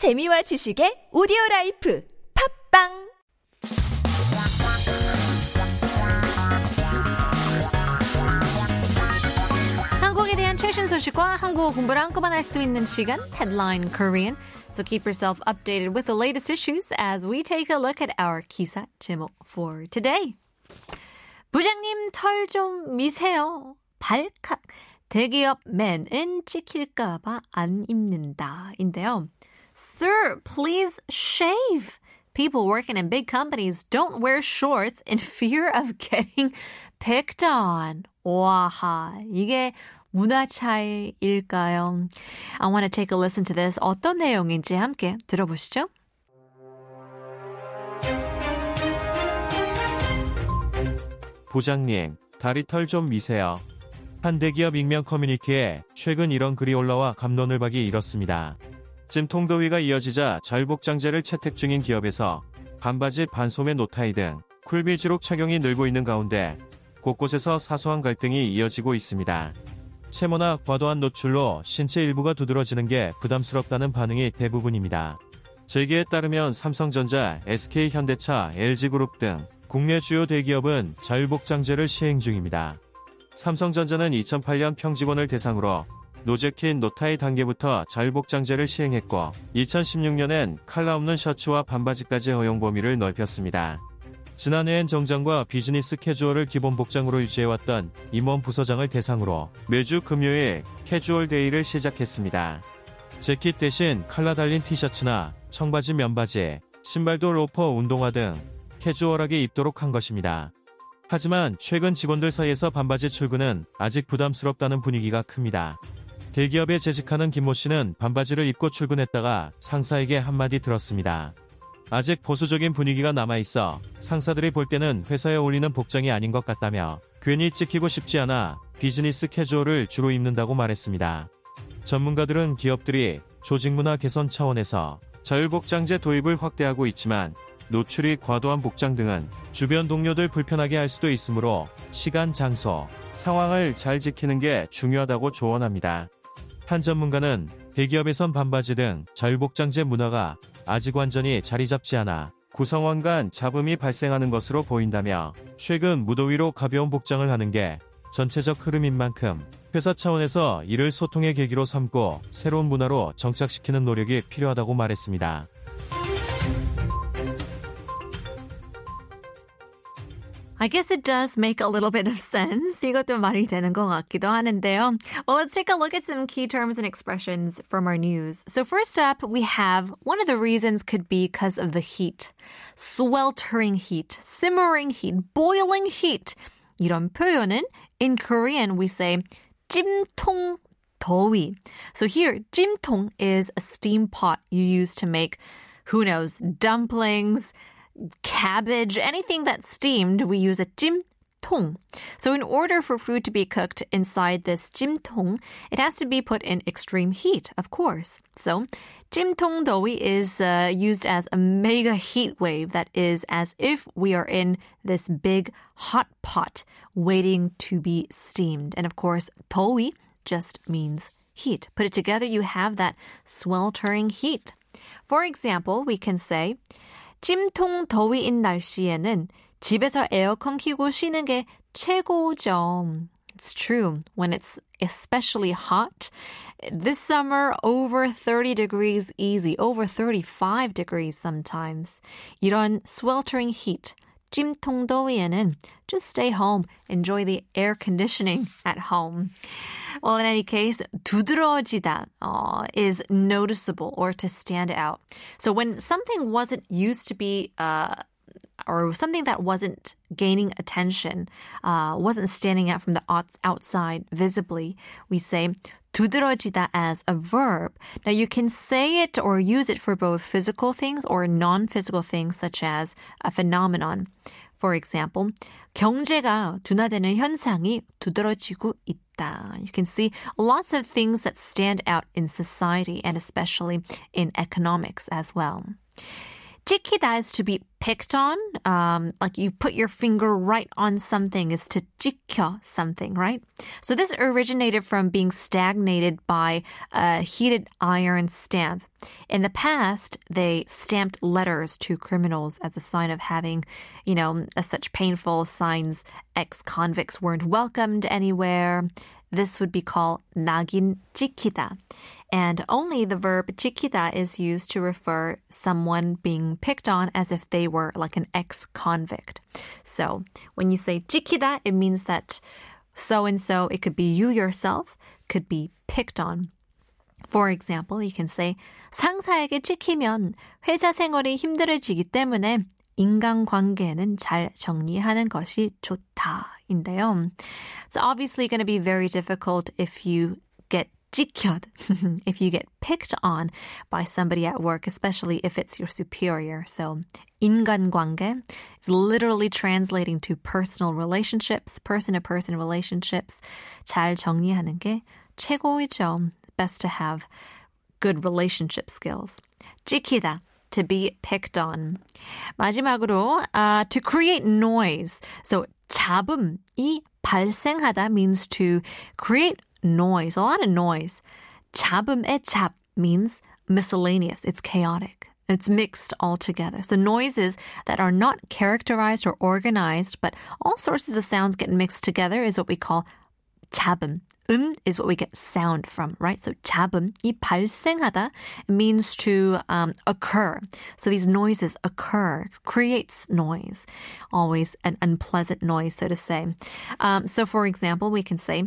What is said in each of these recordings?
재미와 지식의 오디오 라이프 팝빵 한국에 대한 최신 소식과 한국어 공부를 한꺼번에 할 수 있는 시간 Headline Korean. So keep yourself updated with the latest issues as we take a look at our 기사 제목 for today. 부장님 털 좀 미세요. 발칵. 대기업 맨은 찍힐까봐 안 입는다. 인데요. Sir, please shave. People working in big companies don't wear shorts in fear of getting picked on. 와하. 이게 문화 차이일까요? I want to take a listen to this. 어떤 내용인지 함께 들어보시죠. 부장님, 다리 털 좀 미세요. 한 대기업 익명 커뮤니티에 최근 이런 글이 올라와 감론을 박이 일었습니다. 찜통더위가 이어지자 절복장제를 채택 중인 기업에서 반바지 반소매 노타이 등 쿨비즈록 착용이 늘고 있는 가운데 곳곳에서 사소한 갈등이 이어지고 있습니다. 체모나 과도한 노출로 신체 일부가 두드러지는 게 부담스럽다는 반응이 대부분입니다. 재계에 따르면 삼성전자, SK현대차, LG그룹 등 국내 주요 대기업은 자율복장제를 시행 중입니다. 삼성전자는 2008년 평직원을 대상으로 노제킨 노타이 단계부터 자율복장제를 시행했고 2016년엔 칼라 없는 셔츠와 반바지까지 허용 범위를 넓혔습니다. 지난해엔 정장과 비즈니스 캐주얼을 기본 복장으로 유지해왔던 임원 부서장을 대상으로 매주 금요일 캐주얼 데이를 시작했습니다. 재킷 대신 칼라 달린 티셔츠나 청바지 면바지, 신발도 로퍼 운동화 등 캐주얼하게 입도록 한 것입니다. 하지만 최근 직원들 사이에서 반바지 출근은 아직 부담스럽다는 분위기가 큽니다. 대기업에 재직하는 김모 씨는 반바지를 입고 출근했다가 상사에게 한마디 들었습니다. 아직 보수적인 분위기가 남아있어 상사들이 볼 때는 회사에 어울리는 복장이 아닌 것 같다며 괜히 찍히고 싶지 않아 비즈니스 캐주얼을 주로 입는다고 말했습니다. 전문가들은 기업들이 조직 문화 개선 차원에서 자율복장제 도입을 확대하고 있지만 노출이 과도한 복장 등은 주변 동료들 불편하게 할 수도 있으므로 시간, 장소, 상황을 잘 지키는 게 중요하다고 조언합니다. 한 전문가는 대기업에선 반바지 등 자율복장제 문화가 아직 완전히 자리 잡지 않아 구성원 간 잡음이 발생하는 것으로 보인다며 최근 무더위로 가벼운 복장을 하는 게 전체적 흐름인 만큼 회사 차원에서 이를 소통의 계기로 삼고 새로운 문화로 정착시키는 노력이 필요하다고 말했습니다. I guess it does make a little bit of sense. 이것도 말이 되는 것 같기도 하는데요. Well, let's take a look at some key terms and expressions from our news. So first up, we have one of the reasons could be because of the heat. Sweltering heat, simmering heat, boiling heat. 이런 표현은 in Korean we say 찜통 더위. So here, 찜통 is a steam pot you use to make, who knows, dumplings, cabbage, anything that's steamed, we use a jim tong. So in order for food to be cooked inside this jimtong, it has to be put in extreme heat, of course. So jimtong doi is uh, used as a mega heat wave that is as if we are in this big hot pot waiting to be steamed. And of course, doi just means heat. Put it together, you have that sweltering heat. For example, we can say 찜통 더위인 날씨에는 집에서 에어컨 켜고 쉬는 게 최고죠. It's true. When it's especially hot, this summer over 30 degrees easy, over 35 degrees sometimes. 이런 sweltering heat, 찜통 더위에는 just stay home, enjoy the air conditioning at home. Well, in any case, 두드러지다 uh, is noticeable or to stand out. So when something wasn't used to be uh, or something that wasn't gaining attention, uh, wasn't standing out from the outside visibly, we say 두드러지다 as a verb. Now you can say it or use it for both physical things or non-physical things such as a phenomenon. For example, 경제가 둔화되는 현상이 두드러지고 있다. You can see lots of things that stand out in society and especially in economics as well. 찍히다 is to be picked on. Um, like you put your finger right on something is to 찍혀 something, right? So this originated from being stagnated by a heated iron stamp. In the past, they stamped letters to criminals as a sign of having, you know, as such painful signs ex-convicts weren't welcomed anywhere. This would be called 나긴 찍히다. And only the verb 찍히다 is used to refer someone being picked on as if they were like an ex-convict. So when you say 찍히다, it means that so and so, it could be you yourself, could be picked on. For example, you can say 상사에게 찍히면 회사 생활이 힘들어지기 때문에 인간관계는 잘 정리하는 것이 좋다인데요. It's obviously going to be very difficult if you get 찍혔, if you get picked on by somebody at work, especially if it's your superior. So 인간관계 is literally translating to personal relationships, person-to-person relationships. 잘 정리하는 게 최고이죠. Best to have good relationship skills. 찍히다 to be picked on. 마지막으로 uh, to create noise. So 잡음이 발생하다 means to create noise, a lot of noise. 잡음의 잡 means miscellaneous. It's chaotic. It's mixed all together. So noises that are not characterized or organized, but all sources of sounds get mixed together is what we call 잡음. 음 is what we get sound from, right? So 잡음, 이 발생하다 means to um, occur. So these noises occur, creates noise. Always an unpleasant noise, so to say. Um, so for example, we can say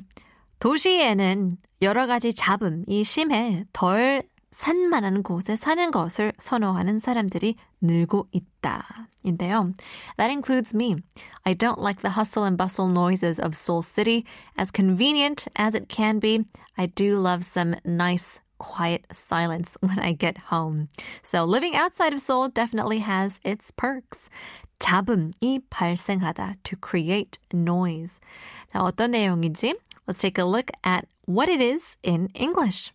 도시에는 여러 가지 잡음이 심해 덜 산만한 곳에 사는 것을 선호하는 사람들이 늘고 있다. 인데요. That includes me. I don't like the hustle and bustle noises of Seoul City. As convenient as it can be, I do love some nice quiet silence when I get home. So living outside of Seoul definitely has its perks. 잡음이 발생하다 to create noise. 자, 어떤 내용인지 let's take a look at what it is in English.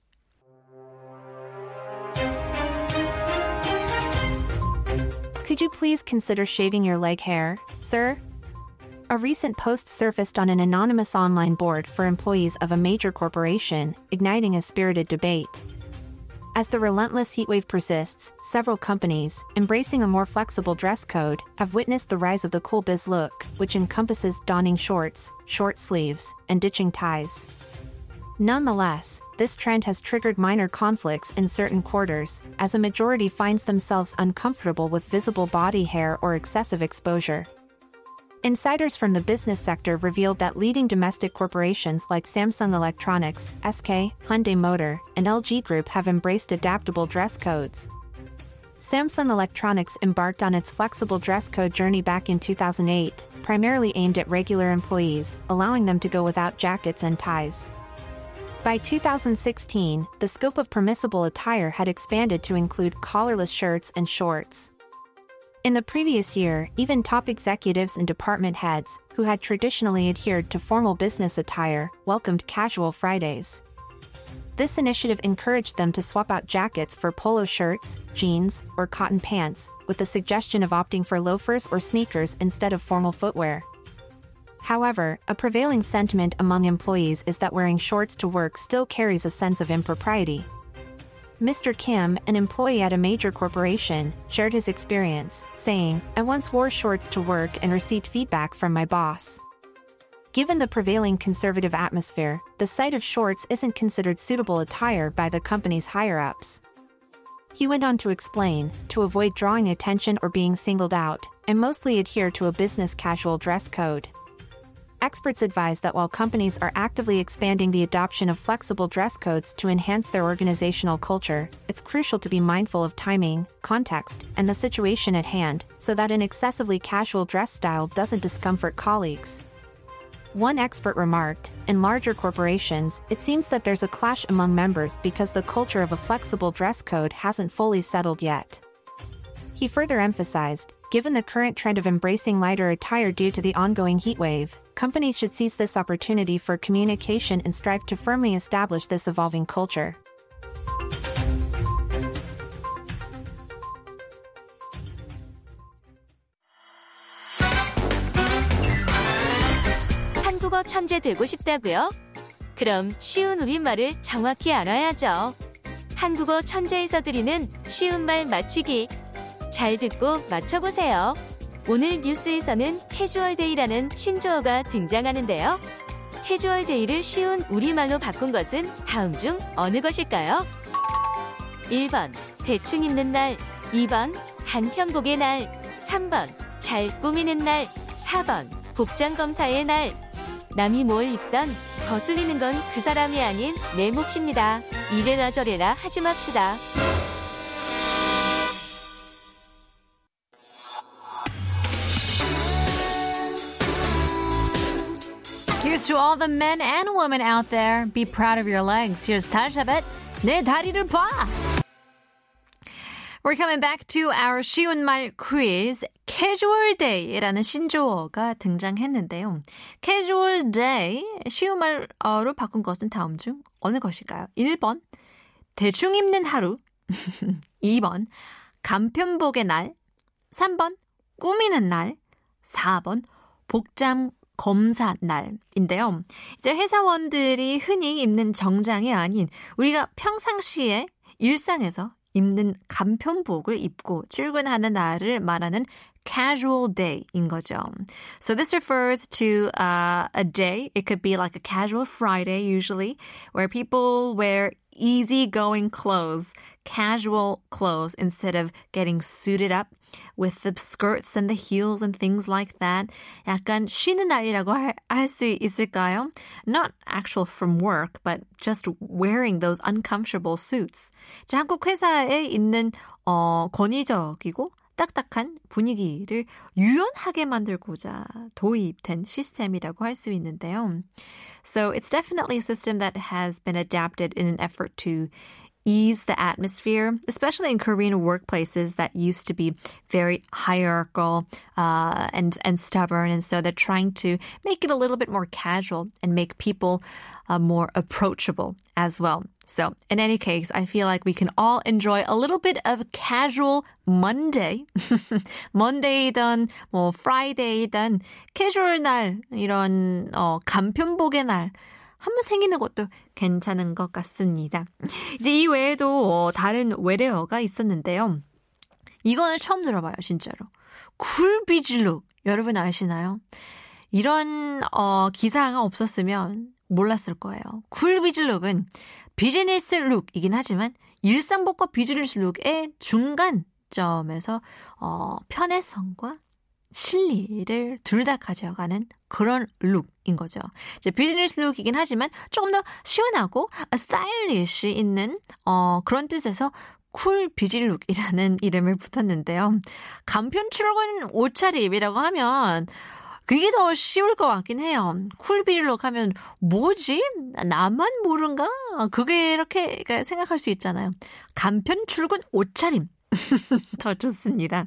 Could you please consider shaving your leg hair, sir? A recent post surfaced on an anonymous online board for employees of a major corporation, igniting a spirited debate. As the relentless heatwave persists, several companies, embracing a more flexible dress code, have witnessed the rise of the cool biz look, which encompasses donning shorts, short sleeves, and ditching ties. Nonetheless, this trend has triggered minor conflicts in certain quarters, as a majority finds themselves uncomfortable with visible body hair or excessive exposure. Insiders from the business sector revealed that leading domestic corporations like Samsung Electronics, SK, Hyundai Motor, and LG Group have embraced adaptable dress codes. Samsung Electronics embarked on its flexible dress code journey back in 2008, primarily aimed at regular employees, allowing them to go without jackets and ties. By 2016, the scope of permissible attire had expanded to include collarless shirts and shorts. In the previous year, even top executives and department heads, who had traditionally adhered to formal business attire, welcomed casual Fridays. This initiative encouraged them to swap out jackets for polo shirts, jeans, or cotton pants, with the suggestion of opting for loafers or sneakers instead of formal footwear. However, a prevailing sentiment among employees is that wearing shorts to work still carries a sense of impropriety. Mr. Kim, an employee at a major corporation, shared his experience, saying, I once wore shorts to work and received feedback from my boss. Given the prevailing conservative atmosphere, the sight of shorts isn't considered suitable attire by the company's higher ups. He went on to explain, to avoid drawing attention or being singled out, I mostly adhere to a business casual dress code. Experts advise that while companies are actively expanding the adoption of flexible dress codes to enhance their organizational culture, it's crucial to be mindful of timing, context, and the situation at hand, so that an excessively casual dress style doesn't discomfort colleagues. One expert remarked, in larger corporations, it seems that there's a clash among members because the culture of a flexible dress code hasn't fully settled yet. He further emphasized, given the current trend of embracing lighter attire due to the ongoing heatwave, companies should seize this opportunity for communication and strive to firmly establish this evolving culture. 한국어 천재 되고 싶다고요? 그럼 쉬운 우리말을 정확히 알아야죠. 한국어 천재에서 드리는 쉬운 말 맞추기. 잘 듣고 맞춰보세요. 오늘 뉴스에서는 캐주얼데이라는 신조어가 등장하는데요. 캐주얼데이를 쉬운 우리말로 바꾼 것은 다음 중 어느 것일까요? 1번 대충 입는 날 2번 간편복의 날 3번 잘 꾸미는 날 4번 복장 검사의 날 남이 뭘 입던 거슬리는 건 그 사람이 아닌 내 몫입니다. 이래라 저래라 하지 맙시다. Here's to all the men and women out there. Be proud of your legs. Here's Tasha Bet. 내 다리를 봐. We're coming back to our 쉬운 말 quiz. Casual day라는 신조어가 등장했는데요. Casual day, 쉬운 말로 바꾼 것은 다음 중 어느 것일까요? 1번, 대충 입는 하루. 2번, 간편복의 날. 3번, 꾸미는 날. 4번, 복장 검사 날인데요. 이제 회사원들이 흔히 입는 정장이 아닌 우리가 평상시에 일상에서 입는 간편복을 입고 출근하는 날을 말하는 casual day인 거죠. So this refers to uh, a day. It could be like a casual Friday usually, where people wear easygoing clothes, casual clothes instead of getting suited up with the skirts and the heels and things like that. 약간 쉬는 날이라고 할 수 있을까요? Not actual from work, but just wearing those uncomfortable suits. 자, 한국 회사에 있는 어, 권위적이고 딱딱한 분위기를 유연하게 만들고자 도입된 시스템이라고 할 수 있는데요. So it's definitely a system that has been adapted in an effort to ease the atmosphere, especially in Korean workplaces that used to be very hierarchical uh, and and stubborn, and so they're trying to make it a little bit more casual and make people uh, more approachable as well. So, in any case, I feel like we can all enjoy a little bit of casual Monday, Monday이든 뭐 Friday이든 casual 날 이런 어 간편복의 날. 한번 생기는 것도 괜찮은 것 같습니다. 이제 이 외에도 어, 다른 외래어가 있었는데요. 이거는 처음 들어봐요, 진짜로. 쿨비즈룩. 여러분 아시나요? 이런 어, 기사가 없었으면 몰랐을 거예요. 쿨비즈룩은 비즈니스 룩이긴 하지만 일상복과 비즈니스 룩의 중간점에서 어, 편해성과 실리를 둘 다 가져가는 그런 룩인 거죠. 이제 비즈니스 룩이긴 하지만 조금 더 시원하고 스타일리시 있는 어, 그런 뜻에서 쿨 비질룩이라는 이름을 붙었는데요. 간편 출근 옷차림이라고 하면 그게 더 쉬울 것 같긴 해요. 쿨 비질룩 하면 뭐지? 나만 모른가? 그게 이렇게 생각할 수 있잖아요. 간편 출근 옷차림. 더 좋습니다.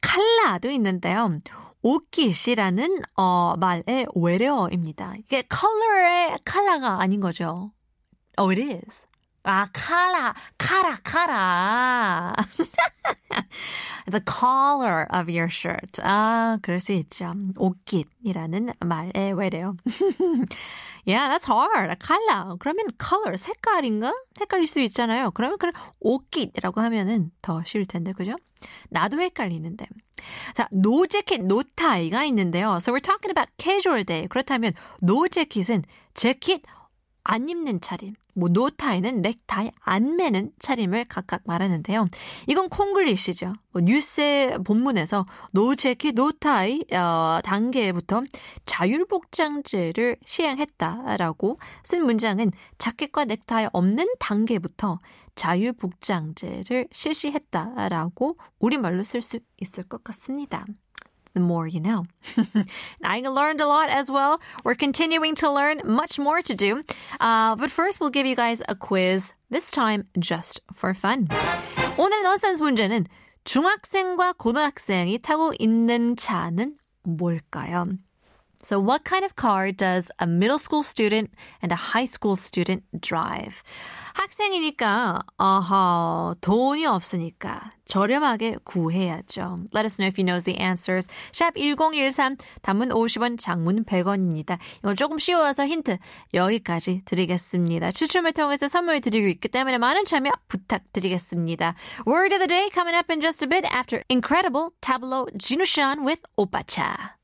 칼라도 있는데요. 옷깃이라는 어, 말의 외래어입니다. 이게 컬러의 칼라가 아닌 거죠. Oh, it is. 아, 카라, 카라, 카라. The color of your shirt. 아, 그럴 수 있죠. 옷깃이라는 말의 외래어. yeah, that's hard. 칼라. 그러면 color, 색깔인가? 헷갈릴 수 있잖아요. 그러면 그냥 옷깃이라고 하면은 더 쉬울 텐데, 그죠? 나도 헷갈리는데. 자, 노 재킷, 노 타이가 있는데요. So we're talking about casual day. 그렇다면 노 재킷은 재킷 안 입는 차림, 뭐 노타이는 넥타이 안 매는 차림을 각각 말하는데요. 이건 콩글리시죠. 뭐 뉴스의 본문에서 노 재킷, 노타이 어, 단계부터 자율복장제를 시행했다라고 쓴 문장은 자켓과 넥타이 없는 단계부터 자율복장제를 실시했다라고 우리말로 쓸 수 있을 것 같습니다. the more you know. I learned a lot as well. We're continuing to learn, much more to do. Uh, but first, we'll give you guys a quiz, this time just for fun. 오늘 넌센스 문제는 중학생과 고등학생이 타고 있는 차는 뭘까요? So what kind of car does a middle school student and a high school student drive? 학생이니까, 어허, 돈이 없으니까 저렴하게 구해야죠. Let us know if you know the answers. 샵 1013, 단문 50원, 장문 100원입니다. 이거 조금 쉬워서 힌트 여기까지 드리겠습니다. 추첨을 통해서 선물 드리고 있기 때문에 많은 참여 부탁드리겠습니다. Word of the day coming up in just a bit after Incredible Tableau Jinushan with 오빠차.